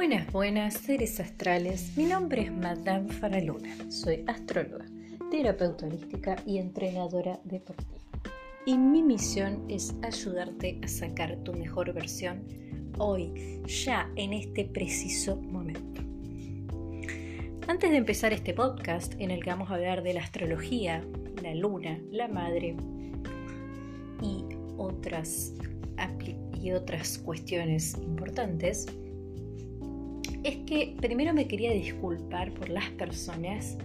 Buenas, buenas, seres astrales. Mi nombre es Madame Faraluna. Soy astróloga, terapeuta holística y entrenadora deportiva. Y mi misión es ayudarte a sacar tu mejor versión hoy, ya en este preciso momento. Antes de empezar este podcast en el que vamos a hablar de la astrología, la luna, la madre y otras, y otras cuestiones importantes, es que primero me quería disculpar por las personas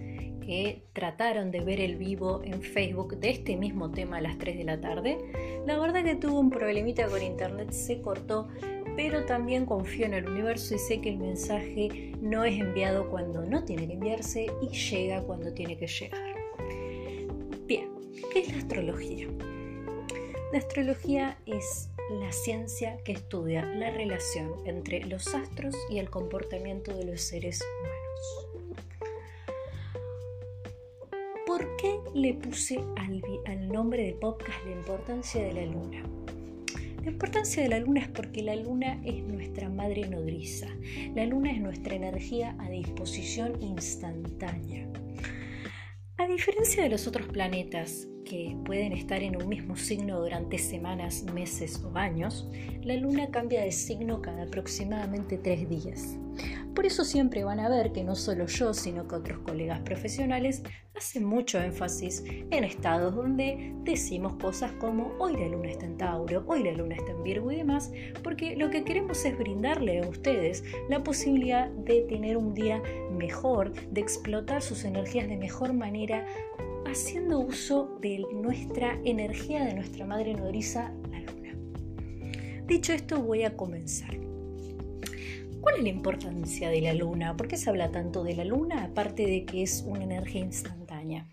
que trataron de ver el vivo en Facebook de este mismo tema a las 3 de la tarde. La verdad que tuvo un problemita con internet, se cortó, pero también confío en el universo y sé que el mensaje no es enviado cuando no tiene que enviarse y llega cuando tiene que llegar. Bien, ¿qué es la astrología? La astrología es la ciencia que estudia la relación entre los astros y el comportamiento de los seres humanos. ¿Por qué le puse al, nombre del podcast la importancia de la luna? La importancia de la luna es porque la luna es nuestra madre nodriza. La luna es nuestra energía a disposición instantánea. A diferencia de los otros planetas que pueden estar en un mismo signo durante semanas, meses o años, la luna cambia de signo cada aproximadamente tres días. Por eso siempre van a ver que no solo yo, sino que otros colegas profesionales hacen mucho énfasis en estados donde decimos cosas como hoy la luna está en Tauro, hoy la luna está en Virgo y demás, porque lo que queremos es brindarle a ustedes la posibilidad de tener un día mejor, de explotar sus energías de mejor manera haciendo uso de nuestra energía, de nuestra madre nodriza, la luna. Dicho esto, voy a comenzar. ¿Cuál es la importancia de la luna? ¿Por qué se habla tanto de la luna aparte de que es una energía instantánea?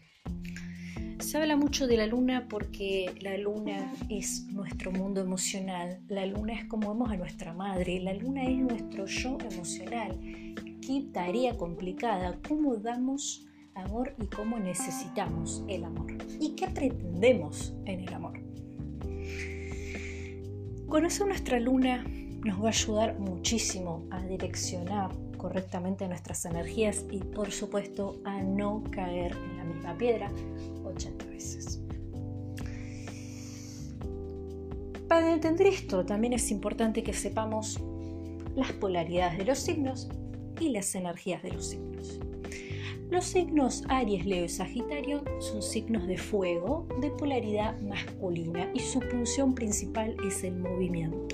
Se habla mucho de la luna porque la luna es nuestro mundo emocional, la luna es como vemos a nuestra madre, la luna es nuestro yo emocional. Qué tarea complicada, cómo damos amor y cómo necesitamos el amor y qué pretendemos en el amor. Conocer nuestra luna nos va a ayudar muchísimo a direccionar correctamente nuestras energías y por supuesto a no caer en la misma piedra 80 veces. Para entender esto también es importante que sepamos las polaridades de los signos y las energías de los signos. Los signos Aries, Leo y Sagitario son signos de fuego de polaridad masculina y su función principal es el movimiento.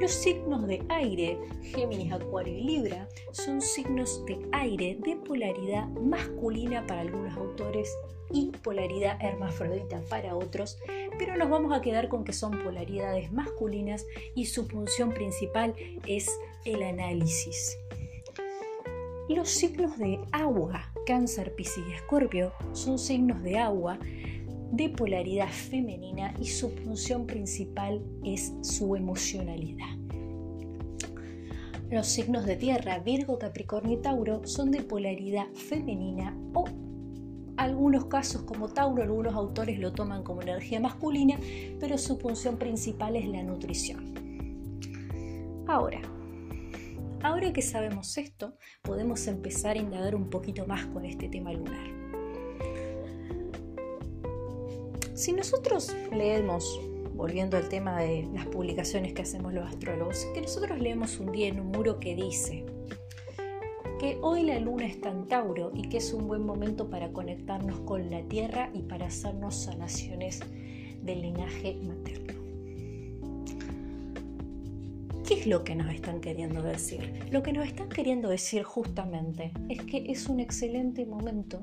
Los signos de aire, Géminis, Acuario y Libra, son signos de aire de polaridad masculina para algunos autores y polaridad hermafrodita para otros, pero nos vamos a quedar con que son polaridades masculinas y su función principal es el análisis. Los signos de agua, cáncer, piscis y escorpio, son signos de agua de polaridad femenina y su función principal es su emocionalidad. Los signos de tierra, Virgo, Capricornio y Tauro, son de polaridad femenina o algunos casos como Tauro, algunos autores lo toman como energía masculina, pero su función principal es la nutrición. Ahora, Ahora que sabemos esto, podemos empezar a indagar un poquito más con este tema lunar. Si nosotros leemos, volviendo al tema de las publicaciones que hacemos los astrólogos, que nosotros leemos un día en un muro que dice que hoy la luna está en Tauro y que es un buen momento para conectarnos con la Tierra y para hacernos sanaciones del linaje materno. ¿Qué es lo que nos están queriendo decir? Lo que nos están queriendo decir justamente es que es un excelente momento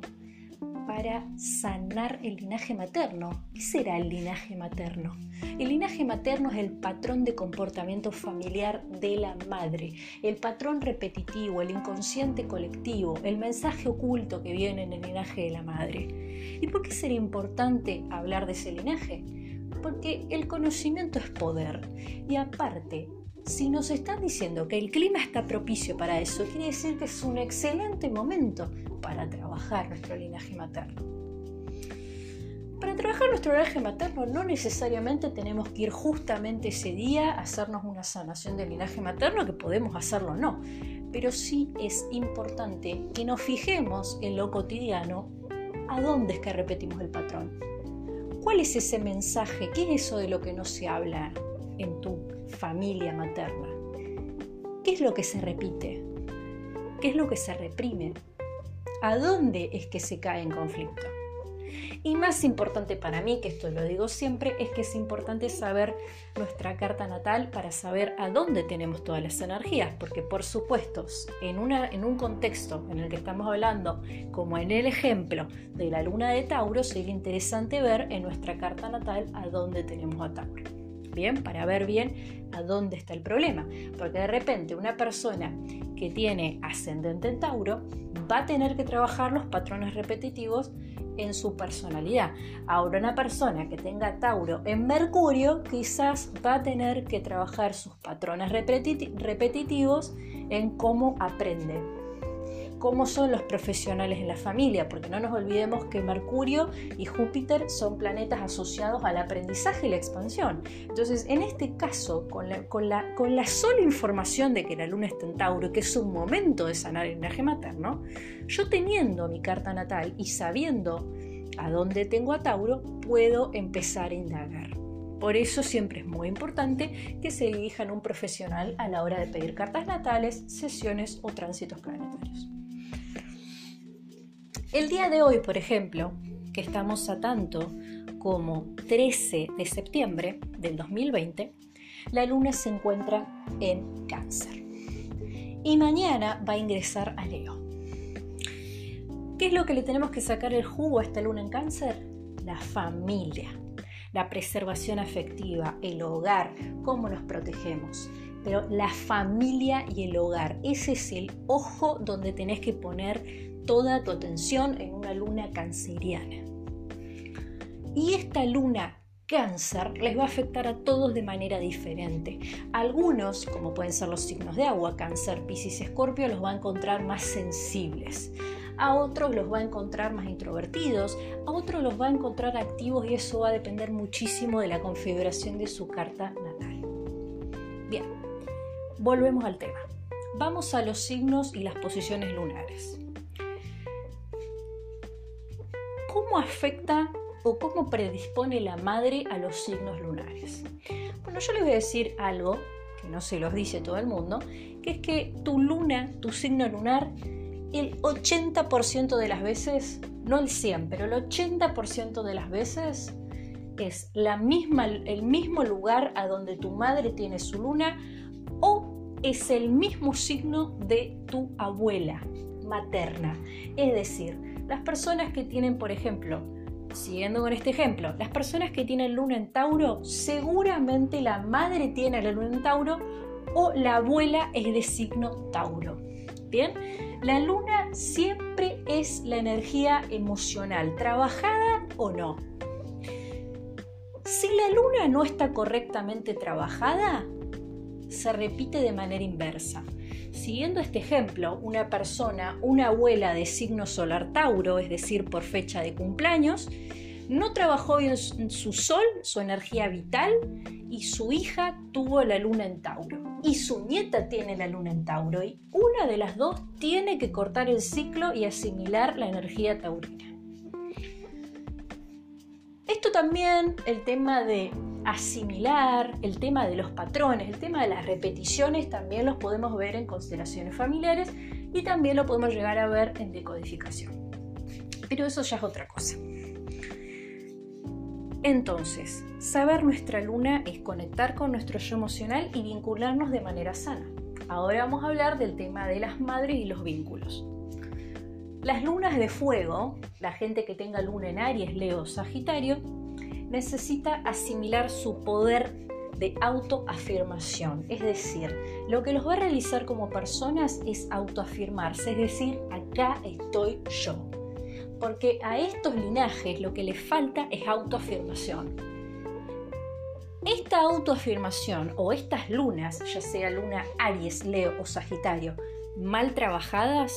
para sanar el linaje materno. ¿Qué será el linaje materno? El linaje materno es el patrón de comportamiento familiar de la madre, el patrón repetitivo, el inconsciente colectivo, el mensaje oculto que viene en el linaje de la madre. ¿Y por qué sería importante hablar de ese linaje? Porque el conocimiento es poder y aparte si nos están diciendo que el clima está propicio para eso, quiere decir que es un excelente momento para trabajar nuestro linaje materno. Para trabajar nuestro linaje materno no necesariamente tenemos que ir justamente ese día a hacernos una sanación del linaje materno, que podemos hacerlo o no, pero sí es importante que nos fijemos en lo cotidiano a dónde es que repetimos el patrón. ¿Cuál es ese mensaje? ¿Qué es eso de lo que no se habla en tu familia materna? ¿Qué es lo que se repite? ¿Qué es lo que se reprime? ¿A dónde es que se cae en conflicto? Y más importante para mí, que esto lo digo siempre, es que es importante saber nuestra carta natal para saber a dónde tenemos todas las energías, porque por supuesto, en, una, en un contexto en el que estamos hablando, como en el ejemplo de la luna de Tauro, sería interesante ver en nuestra carta natal a dónde tenemos a Tauro. Bien, para ver bien a dónde está el problema, porque de repente una persona que tiene ascendente en Tauro va a tener que trabajar los patrones repetitivos en su personalidad. Ahora una persona que tenga Tauro en Mercurio quizás va a tener que trabajar sus patrones repetitivos en cómo aprende cómo son los profesionales en la familia, porque no nos olvidemos que Mercurio y Júpiter son planetas asociados al aprendizaje y la expansión. Entonces, en este caso, con la, sola información de que la luna está en Tauro, que es un momento de sanar el linaje materno, yo teniendo mi carta natal y sabiendo a dónde tengo a Tauro, puedo empezar a indagar. Por eso siempre es muy importante que se dirijan un profesional a la hora de pedir cartas natales, sesiones o tránsitos planetarios. El día de hoy, por ejemplo, que estamos a tanto como 13 de septiembre del 2020, la luna se encuentra en cáncer. Y mañana va a ingresar a Leo. ¿Qué es lo que le tenemos que sacar el jugo a esta luna en cáncer? La familia, la preservación afectiva, el hogar, cómo nos protegemos. Pero la familia y el hogar, ese es el ojo donde tenés que poner toda tu atención en una luna canceriana. Y esta luna cáncer les va a afectar a todos de manera diferente. Algunos, como pueden ser los signos de agua, cáncer, piscis, escorpio, los va a encontrar más sensibles. A otros los va a encontrar más introvertidos, a otros los va a encontrar activos y eso va a depender muchísimo de la configuración de su carta natal. Bien, volvemos al tema. Vamos a los signos y las posiciones lunares. ¿Cómo afecta o cómo predispone la madre a los signos lunares? Bueno, yo les voy a decir algo que no se los dice todo el mundo, que es que tu luna, tu signo lunar, el 80% de las veces, no el 100, pero el 80% de las veces es la misma, el mismo lugar a donde tu madre tiene su luna o es el mismo signo de tu abuela materna. Es decir, las personas que tienen, por ejemplo, siguiendo con este ejemplo, las personas que tienen luna en Tauro, seguramente la madre tiene la luna en Tauro o la abuela es de signo Tauro. Bien, la luna siempre es la energía emocional, trabajada o no. Si la luna no está correctamente trabajada, se repite de manera inversa. Siguiendo este ejemplo, una persona, una abuela de signo solar Tauro, es decir, por fecha de cumpleaños, no trabajó bien su sol, su energía vital, y su hija tuvo la luna en Tauro. Y su nieta tiene la luna en Tauro. Y una de las dos tiene que cortar el ciclo y asimilar la energía taurina. Esto también, el tema de asimilar, el tema de los patrones, el tema de las repeticiones, también los podemos ver en constelaciones familiares y también lo podemos llegar a ver en decodificación. Pero eso ya es otra cosa. Entonces, saber nuestra luna es conectar con nuestro yo emocional y vincularnos de manera sana. Ahora vamos a hablar del tema de las madres y los vínculos. Las lunas de fuego, la gente que tenga luna en Aries, Leo, Sagitario, necesita asimilar su poder de autoafirmación. Es decir, lo que los va a realizar como personas es autoafirmarse, es decir, acá estoy yo. Porque a estos linajes lo que les falta es autoafirmación. Esta autoafirmación o estas lunas, ya sea luna Aries, Leo o Sagitario, mal trabajadas,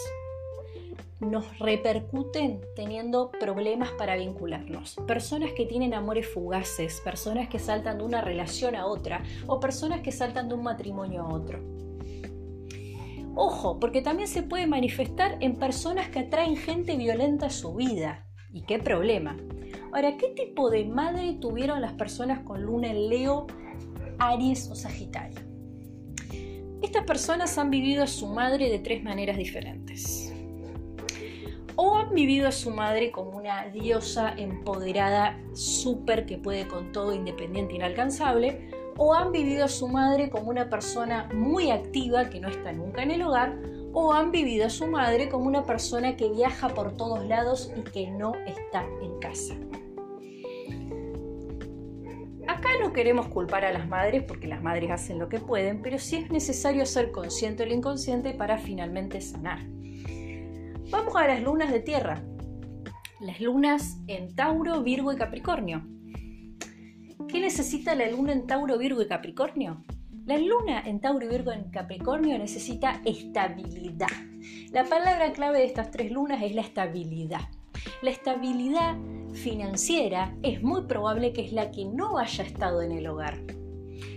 nos repercuten teniendo problemas para vincularnos. Personas que tienen amores fugaces, personas que saltan de una relación a otra o personas que saltan de un matrimonio a otro. Ojo, porque también se puede manifestar en personas que atraen gente violenta a su vida. ¿Y qué problema? Ahora, ¿qué tipo de madre tuvieron las personas con luna en Leo, Aries o Sagitario? Estas personas han vivido a su madre de tres maneras diferentes. O han vivido a su madre como una diosa empoderada, súper que puede con todo, independiente, inalcanzable, o han vivido a su madre como una persona muy activa que no está nunca en el hogar, o han vivido a su madre como una persona que viaja por todos lados y que no está en casa. Acá no queremos culpar a las madres porque las madres hacen lo que pueden, pero sí es necesario ser consciente del inconsciente para finalmente sanar. Vamos a las lunas de tierra. Las lunas en Tauro, Virgo y Capricornio. ¿Qué necesita la luna en Tauro, Virgo y Capricornio? La luna en Tauro, Virgo y Capricornio necesita estabilidad. La palabra clave de estas tres lunas es la estabilidad. La estabilidad financiera es muy probable que es la que no haya estado en el hogar.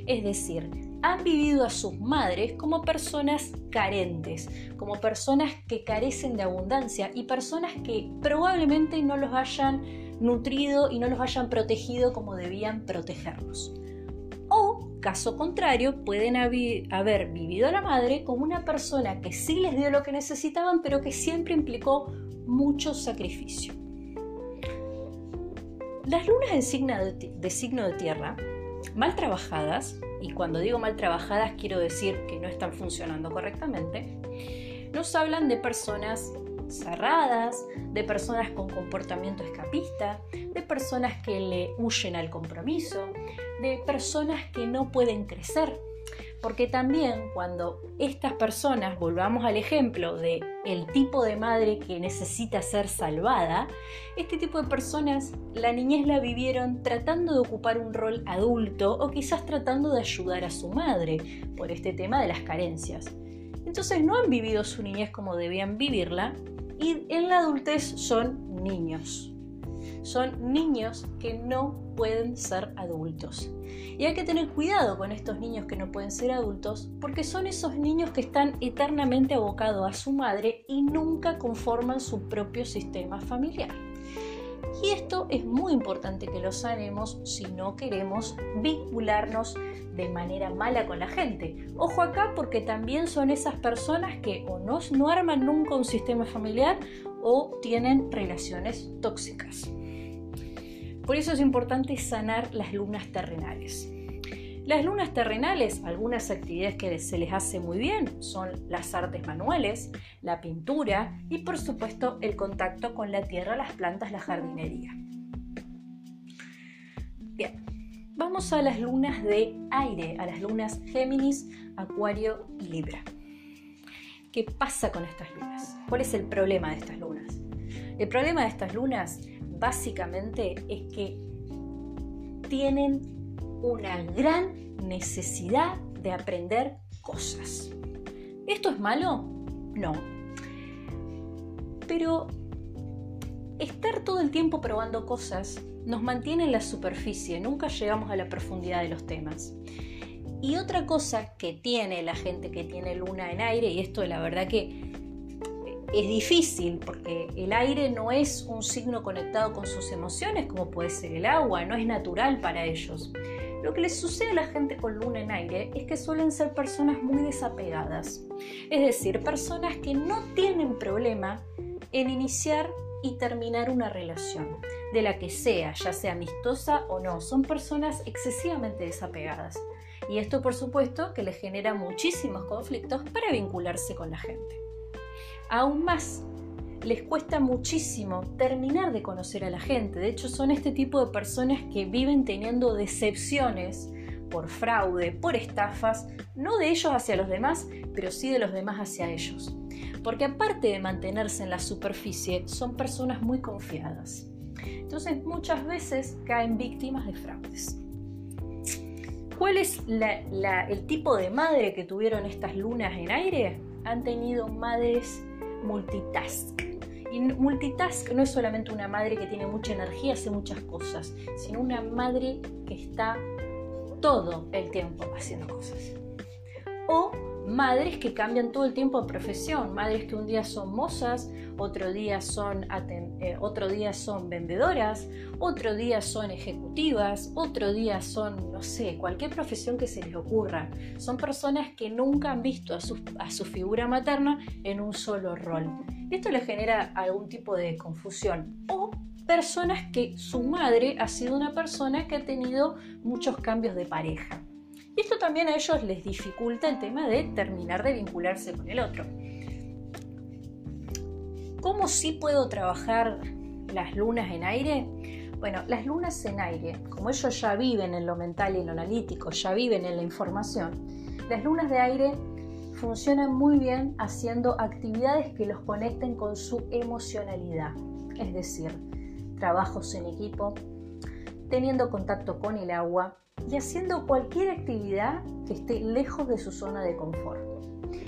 Es decir, han vivido a sus madres como personas carentes, como personas que carecen de abundancia y personas que probablemente no los hayan nutrido y no los hayan protegido como debían protegerlos. O, caso contrario, pueden haber vivido a la madre como una persona que sí les dio lo que necesitaban, pero que siempre implicó mucho sacrificio. Las lunas de, signo de tierra, mal trabajadas, y cuando digo mal trabajadas quiero decir que no están funcionando correctamente, nos hablan de personas cerradas, de personas con comportamiento escapista, de personas que le huyen al compromiso, de personas que no pueden crecer. Porque también cuando estas personas, volvamos al ejemplo de el tipo de madre que necesita ser salvada, este tipo de personas la niñez la vivieron tratando de ocupar un rol adulto o quizás tratando de ayudar a su madre por este tema de las carencias. Entonces no han vivido su niñez como debían vivirla y en la adultez son niños. Son niños que no pueden ser adultos. Y hay que tener cuidado con estos niños que no pueden ser adultos porque son esos niños que están eternamente abocados a su madre y nunca conforman su propio sistema familiar. Y esto es muy importante que lo sanemos si no queremos vincularnos de manera mala con la gente. Ojo acá porque también son esas personas que o no, no arman nunca un sistema familiar o tienen relaciones tóxicas. Por eso es importante sanar las lunas terrenales. Las lunas terrenales, algunas actividades que se les hace muy bien son las artes manuales, la pintura y por supuesto el contacto con la tierra, las plantas, la jardinería. Bien, vamos a las lunas de aire, a las lunas Géminis, Acuario y Libra. ¿Qué pasa con estas lunas? ¿Cuál es el problema de estas lunas? El problema de estas lunas básicamente es que tienen una gran necesidad de aprender cosas. ¿Esto es malo? No. Pero estar todo el tiempo probando cosas nos mantiene en la superficie, nunca llegamos a la profundidad de los temas. Y otra cosa que tiene la gente que tiene luna en aire, y esto la verdad que es difícil porque el aire no es un signo conectado con sus emociones como puede ser el agua, no es natural para ellos. Lo que les sucede a la gente con luna en aire es que suelen ser personas muy desapegadas, es decir, personas que no tienen problema en iniciar y terminar una relación, de la que sea, ya sea amistosa o no, son personas excesivamente desapegadas. Y esto por supuesto que les genera muchísimos conflictos para vincularse con la gente. Aún más, les cuesta muchísimo terminar de conocer a la gente. De hecho, son este tipo de personas que viven teniendo decepciones por fraude, por estafas, no de ellos hacia los demás, pero sí de los demás hacia ellos. Porque aparte de mantenerse en la superficie, son personas muy confiadas. Entonces muchas veces caen víctimas de fraudes. ¿Cuál es el tipo de madre que tuvieron estas lunas en aire? Han tenido madres multitask Y multitask no es solamente una madre que tiene mucha energía, hace muchas cosas, sino una madre que está todo el tiempo haciendo cosas. Madres que cambian todo el tiempo de profesión, madres que un día son mozas, otro día son, eh, otro día son vendedoras, otro día son ejecutivas, otro día son, no sé, cualquier profesión que se les ocurra. Son personas que nunca han visto a su, a su figura materna en un solo rol. Esto les genera algún tipo de confusión. O personas que su madre ha sido una persona que ha tenido muchos cambios de pareja. Y esto también a ellos les dificulta el tema de terminar de vincularse con el otro. ¿Cómo sí puedo trabajar las lunas en aire? Bueno, las lunas en aire, como ellos ya viven en lo mental y en lo analítico, ya viven en la información, las lunas de aire funcionan muy bien haciendo actividades que los conecten con su emocionalidad, es decir, trabajos en equipo, teniendo contacto con el agua, y haciendo cualquier actividad que esté lejos de su zona de confort.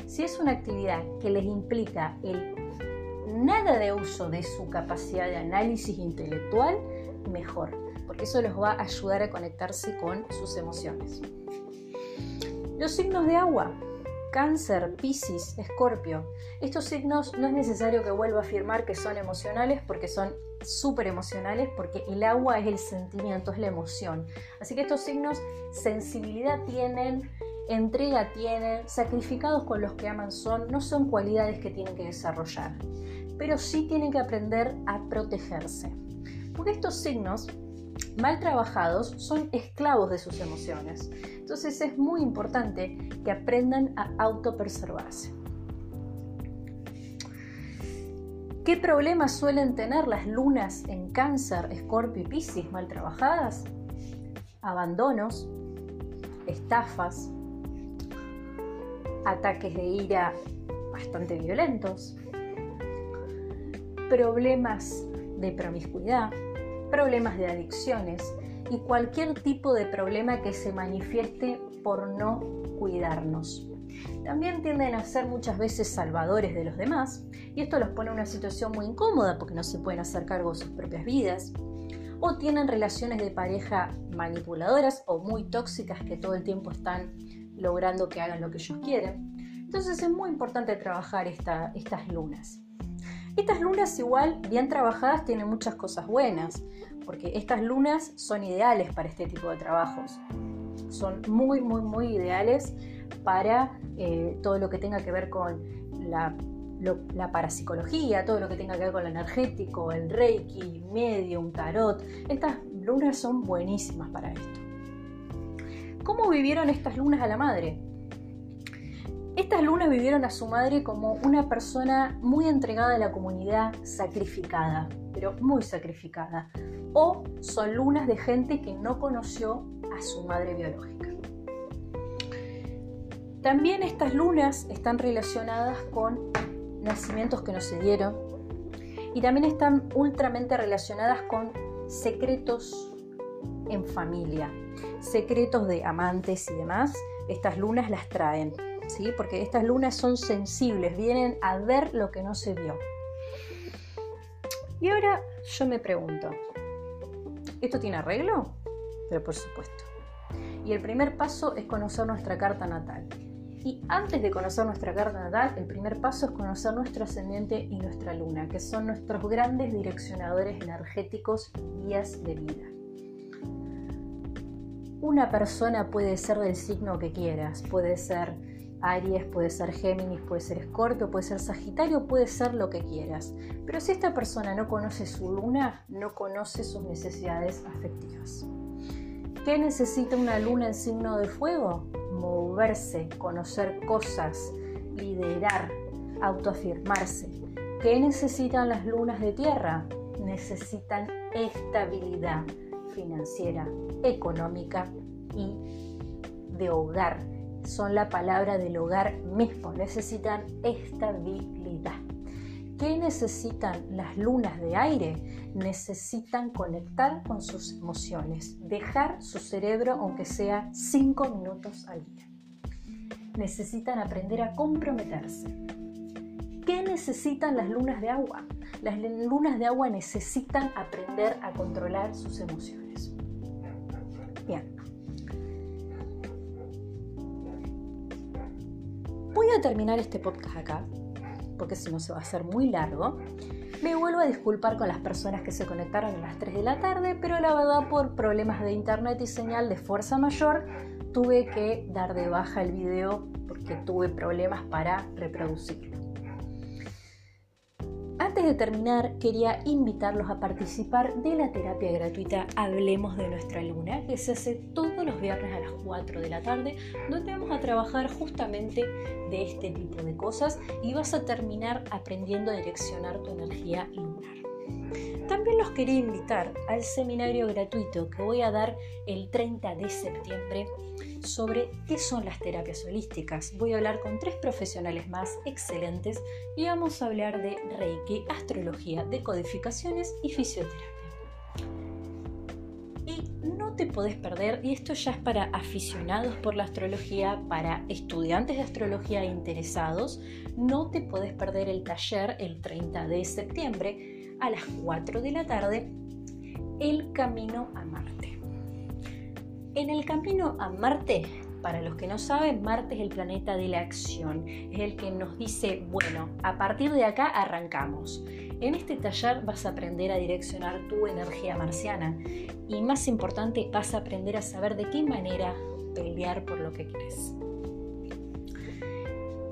Si es una actividad que les implica el nada de uso de su capacidad de análisis intelectual, mejor, porque eso les va a ayudar a conectarse con sus emociones. Los signos de agua, Cáncer, Piscis, Escorpio. Estos signos no es necesario que vuelva a afirmar que son emocionales porque son súper emocionales porque el agua es el sentimiento, es la emoción. Así que estos signos sensibilidad tienen, entrega tienen, sacrificados con los que aman son, no son cualidades que tienen que desarrollar, pero sí tienen que aprender a protegerse. Porque estos signos mal trabajados son esclavos de sus emociones. Entonces es muy importante que aprendan a autopreservarse. ¿Qué problemas suelen tener las lunas en cáncer, escorpio y piscis mal trabajadas? Abandonos, estafas, ataques de ira bastante violentos, problemas de promiscuidad, problemas de adicciones y cualquier tipo de problema que se manifieste por no cuidarnos. También tienden a ser muchas veces salvadores de los demás y esto los pone en una situación muy incómoda porque no se pueden hacer cargo de sus propias vidas o tienen relaciones de pareja manipuladoras o muy tóxicas que todo el tiempo están logrando que hagan lo que ellos quieren. Entonces es muy importante trabajar estas lunas. Estas lunas igual, bien trabajadas, tienen muchas cosas buenas, porque estas lunas son ideales para este tipo de trabajos. Son muy, muy, muy ideales para eh, todo lo que tenga que ver con la, parapsicología, todo lo que tenga que ver con lo energético, el reiki, medium, tarot. Estas lunas son buenísimas para esto. ¿Cómo vivieron estas lunas a la madre? Estas lunas vivieron a su madre como una persona muy entregada a la comunidad, sacrificada, pero muy sacrificada. O son lunas de gente que no conoció a su madre biológica. También estas lunas están relacionadas con nacimientos que no se dieron y también están ultramente relacionadas con secretos en familia, secretos de amantes y demás. Estas lunas las traen porque estas lunas son sensibles, vienen a ver lo que no se vio. Y ahora yo me pregunto, ¿esto tiene arreglo? Pero por supuesto. Y el primer paso es conocer nuestra carta natal. Y antes de conocer nuestra carta natal, el primer paso es conocer nuestro ascendiente y nuestra luna, que son nuestros grandes direccionadores energéticos y guías de vida. Una persona puede ser del signo que quieras, puede ser Aries, puede ser Géminis, puede ser Escorpio, puede ser Sagitario, puede ser lo que quieras. Pero si esta persona no conoce su luna, no conoce sus necesidades afectivas. ¿Qué necesita una luna en signo de fuego? Moverse, conocer cosas, liderar, autoafirmarse. ¿Qué necesitan las lunas de tierra? Necesitan estabilidad financiera, económica y de hogar son la palabra del hogar mismo, necesitan estabilidad. ¿Qué necesitan las lunas de aire? Necesitan conectar con sus emociones, dejar su cerebro aunque sea cinco minutos al día. Necesitan aprender a comprometerse. ¿Qué necesitan las lunas de agua? Las lunas de agua necesitan aprender a controlar sus emociones. Bien. Voy a terminar este podcast acá, porque si no se va a hacer muy largo. Me vuelvo a disculpar con las personas que se conectaron a las 3 de la tarde, pero la verdad por problemas de internet y señal de fuerza mayor tuve que dar de baja el video porque tuve problemas para reproducirlo. Antes de terminar, quería invitarlos a participar de la terapia gratuita Hablemos de nuestra luna, que se hace todos los viernes a las 4 de la tarde, donde vamos a trabajar justamente de este tipo de cosas y vas a terminar aprendiendo a direccionar tu energía lunar. También los quería invitar al seminario gratuito que voy a dar el 30 de septiembre sobre qué son las terapias holísticas. Voy a hablar con tres profesionales más excelentes y vamos a hablar de Reiki, astrología, decodificaciones y fisioterapia. Y no te podés perder, y esto ya es para aficionados por la astrología, para estudiantes de astrología interesados, no te podés perder el taller el 30 de septiembre a las 4 de la tarde, El Camino a Marte. En el camino a Marte, para los que no saben, Marte es el planeta de la acción, es el que nos dice, bueno, a partir de acá arrancamos. En este taller vas a aprender a direccionar tu energía marciana y más importante, vas a aprender a saber de qué manera pelear por lo que quieres.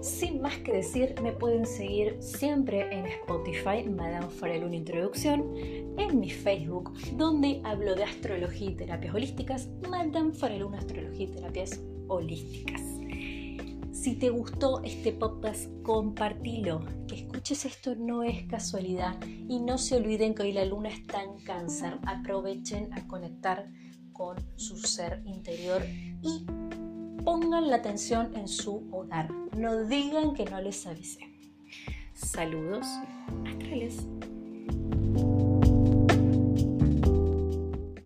Sin más que decir, me pueden seguir siempre en Spotify, Madame Farel una introducción, en mi Facebook, donde hablo de astrología y terapias holísticas, Madame Farel una astrología y terapias holísticas. Si te gustó este podcast, compartilo. Que escuches esto no es casualidad. Y no se olviden que hoy la luna está en cáncer. Aprovechen a conectar con su ser interior y pongan la atención en su hogar. No digan que no les avisé. Saludos astrales.